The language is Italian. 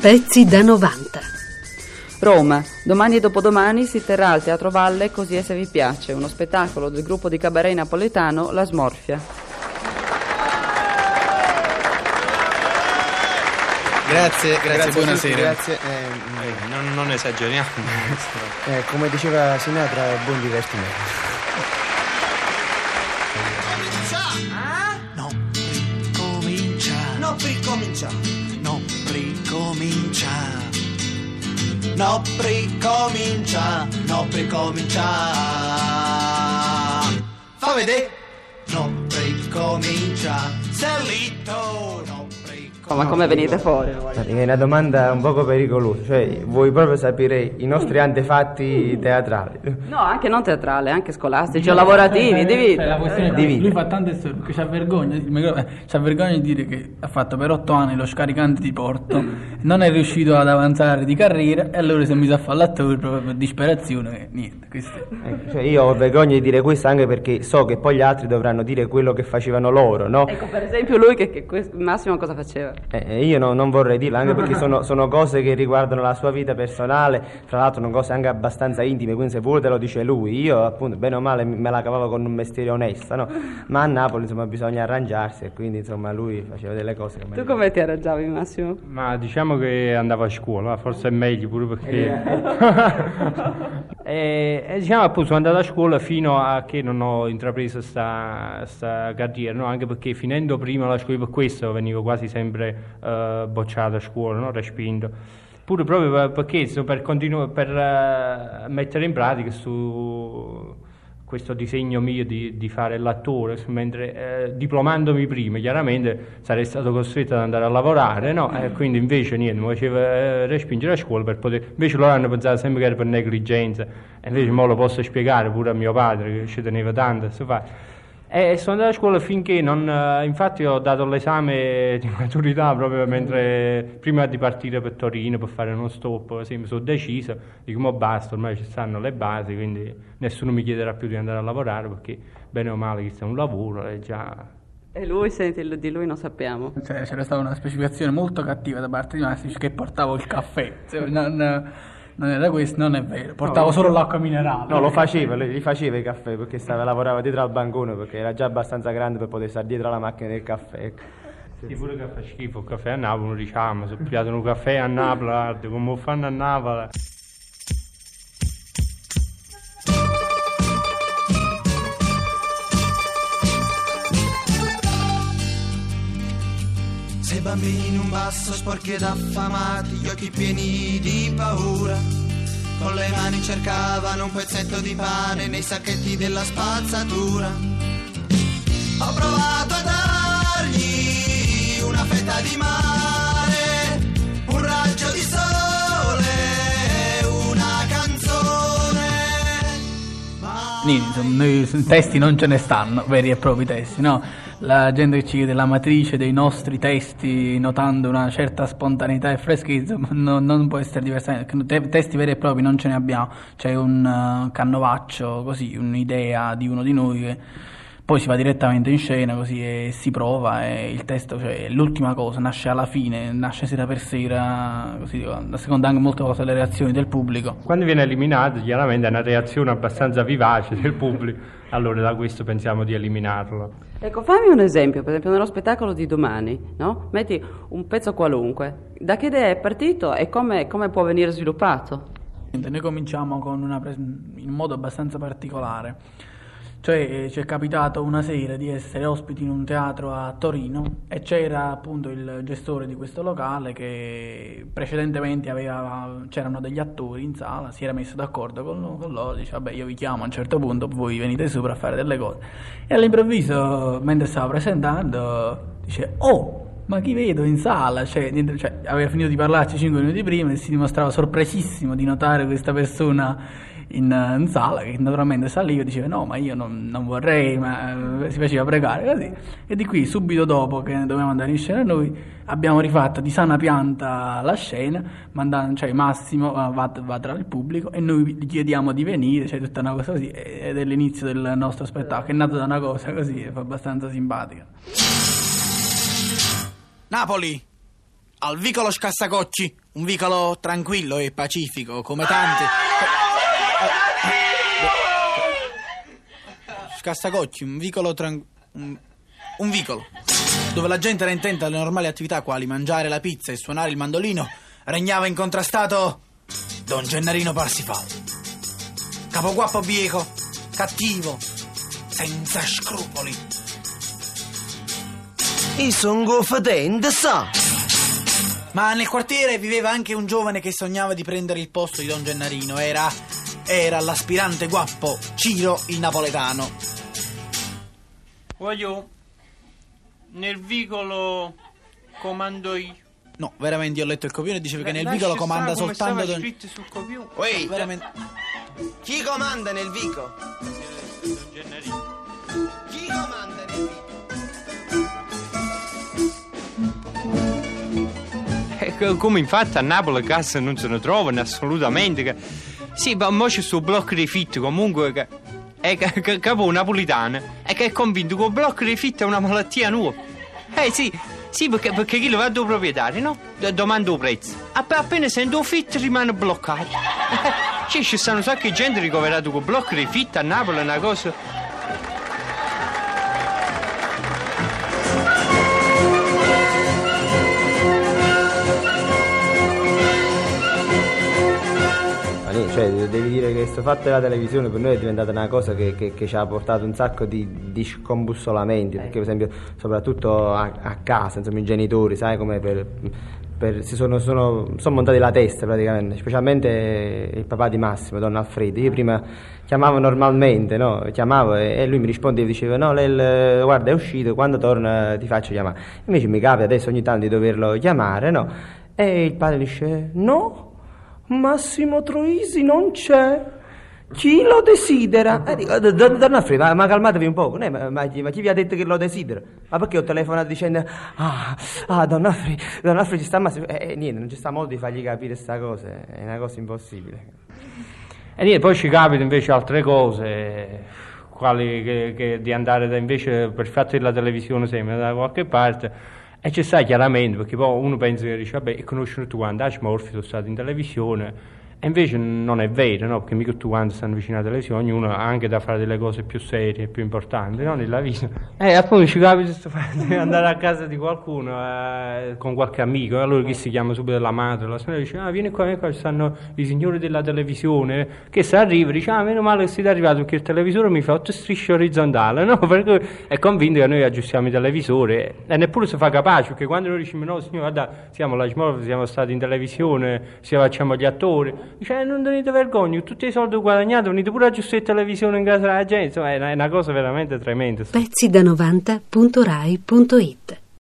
Pezzi da 90. Roma, domani e dopodomani si terrà al Teatro Valle Così e se vi piace, uno spettacolo del gruppo di cabaret napoletano La Smorfia. Grazie, grazie, Grazie, buonasera. grazie. Eh, non, non esageriamo. Eh, come diceva Sinatra, buon divertimento. Ricomincia. No, ricomincia. No, ricomincia. Fa vedere. No, ricomincia. Sellito. No, ricomincia. Ma come venite fuori? È una domanda un poco pericolosa, cioè vuoi proprio sapere i nostri antefatti teatrali? No, anche non teatrale, anche scolastici o lavorativi. Cioè, la questione Dividi. che lui fa tante storie c'ha vergogna, c'ha vergogna di dire che ha fatto per otto anni lo scaricante di Porto, non è riuscito ad avanzare di carriera e allora si è messo a fare l'attore proprio per disperazione. Niente, questo è- Ecco, cioè, io ho vergogna di dire questo anche perché so che poi gli altri dovranno dire quello che facevano loro, no? Ecco, per esempio lui che, che questo- Massimo cosa faceva? Eh, eh, io no- non vorrei dirlo anche perché sono, sono cose che riguardano la sua vita personale, fra l'altro sono cose anche abbastanza intime, quindi se vuole te lo dice lui. Io appunto bene o male me la cavavo con un mestiere onesto, no? Ma a Napoli insomma bisogna arrangiarsi e quindi insomma lui faceva delle cose che Tu come ti arrangiavi Massimo? Ma diciamo che andavo a scuola, forse è meglio pure perché... e, e diciamo appunto sono andato a scuola fino a che non ho intrapreso sta, sta carriera, no? anche perché finendo prima la scuola, per questo venivo quasi sempre eh, bocciato a scuola, no? respinto. Pure proprio per- perché insomma, per, continu- per eh, mettere in pratica su questo disegno mio di, di fare l'attore, mentre eh, diplomandomi prima chiaramente sarei stato costretto ad andare a lavorare, no? E quindi invece niente, mi faceva eh, respingere a scuola per poter... Invece loro hanno pensato sempre che era per negligenza, e invece mo lo posso spiegare pure a mio padre che ci teneva tanto a questo fatto. E sono andato a scuola finché non... eh, infatti ho dato l'esame di maturità proprio mentre... prima di partire per Torino per fare uno stop, così mi sono deciso, dico mo basta, ormai ci stanno le basi, quindi nessuno mi chiederà più di andare a lavorare perché bene o male questo è un lavoro e già... E lui, senti, di lui non sappiamo. cioè, c'era stata una specificazione molto cattiva da parte di Massimo che portavo il caffè. Cioè, non, non era questo, non è vero, portavo No, solo l'acqua minerale. No, lo faceva, lui- gli faceva i caffè perché stava, lavorava dietro al bancone perché era già abbastanza grande per poter stare dietro alla macchina del caffè. ecco. Sì, pure che fa schifo il caffè a Napoli, ma sono pigliato un caffè a Napoli, come fanno a Napoli. Bambini in un basso sporchi ed affamati, gli occhi pieni di paura. Con le mani cercavano un pezzetto di pane nei sacchetti della spazzatura. Ho provato a dargli una fetta di mare, Noi testi non ce ne stanno, veri e propri testi, no? La gente che ci chiede la matrice dei nostri testi, notando una certa spontaneità e freschezza, no- non può essere te- Testi veri e propri non ce ne abbiamo, c'è un eh, canovaccio, così, un'idea di uno di noi che poi si va direttamente in scena così e si prova e il testo, cioè è l'ultima cosa, nasce alla fine, nasce sera per sera, così, a seconda anche molte volte delle reazioni del pubblico. Quando viene eliminato, chiaramente è una reazione abbastanza vivace del pubblico, allora da questo pensiamo di eliminarlo. Ecco, fammi un esempio, per esempio nello spettacolo di domani, no? Metti un pezzo qualunque. Da che idea è partito e come, come può venire sviluppato? Noi cominciamo con una pres- in un modo abbastanza particolare. Cioè, ci è capitato una sera di essere ospiti in un teatro a Torino e c'era appunto il gestore di questo locale che precedentemente aveva, c'erano degli attori in sala, si era messo d'accordo con, con loro, dice vabbè io vi chiamo a un certo punto, voi venite sopra a fare delle cose. E all'improvviso, mentre stava presentando, dice oh ma chi vedo in sala? Cioè, cioè, aveva finito di parlarci 5 minuti prima e si dimostrava sorpresissimo di notare questa persona in, in sala che naturalmente saliva e diceva no ma io non, non vorrei ma eh, si faceva pregare così e di qui subito dopo che dovevamo andare in scena noi abbiamo rifatto di sana pianta la scena mandando, cioè Massimo eh, va, va tra il pubblico e noi gli chiediamo di venire cioè tutta una cosa così ed è l'inizio del nostro spettacolo che è nato da una cosa così e fa abbastanza simpatica Napoli! al vicolo Scassacocci, un vicolo tranquillo e pacifico, come tanti. Scassacocci, un vicolo tran... un, un vicolo, dove la gente era intenta alle normali attività quali mangiare la pizza e suonare il mandolino, regnava incontrastato Don Gennarino Parsifal. Capoguappo bieco, cattivo, senza scrupoli. Io sono goffadente, sa. Ma nel quartiere viveva anche un giovane che sognava di prendere il posto di Don Gennarino. Era. Era l'aspirante guappo Ciro il napoletano. Voglio. Nel vicolo comando io. No, veramente io ho letto il copione e diceva che nel Lascia vicolo stare comanda come soltanto stava Don. scritto sul copione. Oi, Veramente. chi comanda nel vico? Chi comanda nel vico? Eh, Come infatti a Napoli case non se ne trovano assolutamente. che- Sì, ma mo c'è sto blocco dei fitti comunque che è ca- ca- capo napolitano e che è convinto che il blocco dei fitti è una malattia nuova. Eh sì, sì perché, perché chi lo va dal proprietario, no? Domanda il prezzo. App- appena sente un fitto rimane bloccato. Sì, ci stanno un sacco di gente ricoverata con blocco dei fitti a Napoli, una cosa... cioè, devi dire che questo fatto della televisione per noi è diventata una cosa che, che- che ci ha portato un sacco di, di scombussolamenti, perché per esempio soprattutto a, a casa, insomma i genitori, sai come per, per- si sono, sono, sono montati la testa praticamente, specialmente il papà di Massimo, Don Alfredo. Io prima chiamavo normalmente, no? chiamavo e, e lui mi rispondeva e diceva no, lei, guarda è uscito, quando torna ti faccio chiamare. Invece mi capita adesso ogni tanto di doverlo chiamare, no? E il padre dice no. Massimo Troisi non c'è. Chi lo desidera? E dico, "D- d- Don Alfredo, ma, ma calmatevi un po'. ma, ma chi, ma chi vi ha detto che lo desidera? Ma perché ho telefonato dicendo, ah, ah Don Alfredo, Don Alfredo ci sta Massimo. E niente, non ci sta modo di fargli capire sta cosa, è una cosa impossibile. E niente, poi ci capita invece altre cose, quali che, che di andare da invece per fatto della televisione sempre da qualche parte. E ci sta chiaramente, perché poi uno pensa che dice, vabbè, conoscono tu quando ah, Morfi sono stato in televisione, e invece non è vero, no? Perché mica tu quando stanno vicino alla televisione, ognuno ha anche da fare delle cose più serie, più importanti, no? Nella vita. E appunto ci capita di andare a casa di qualcuno, eh, con qualche amico, e allora chi si chiama subito la madre, la signora dice, ah, vieni qua, vieni qua, ci stanno i signori della televisione, che se arriva, dice, ah, meno male che siete arrivati, perché il televisore mi fa otto strisce orizzontali, no? Perché è convinto che noi aggiustiamo i televisori, e neppure si fa capace, perché quando noi diciamo, no signore, guarda, siamo la Smorf, siamo stati in televisione, ci facciamo gli attori, eh, non tenete vergogna, tutti i soldi guadagnati, venite pure a aggiustare la televisione in casa della gente, insomma, è una, è una cosa veramente tremenda. Pezzi da 90.rai.it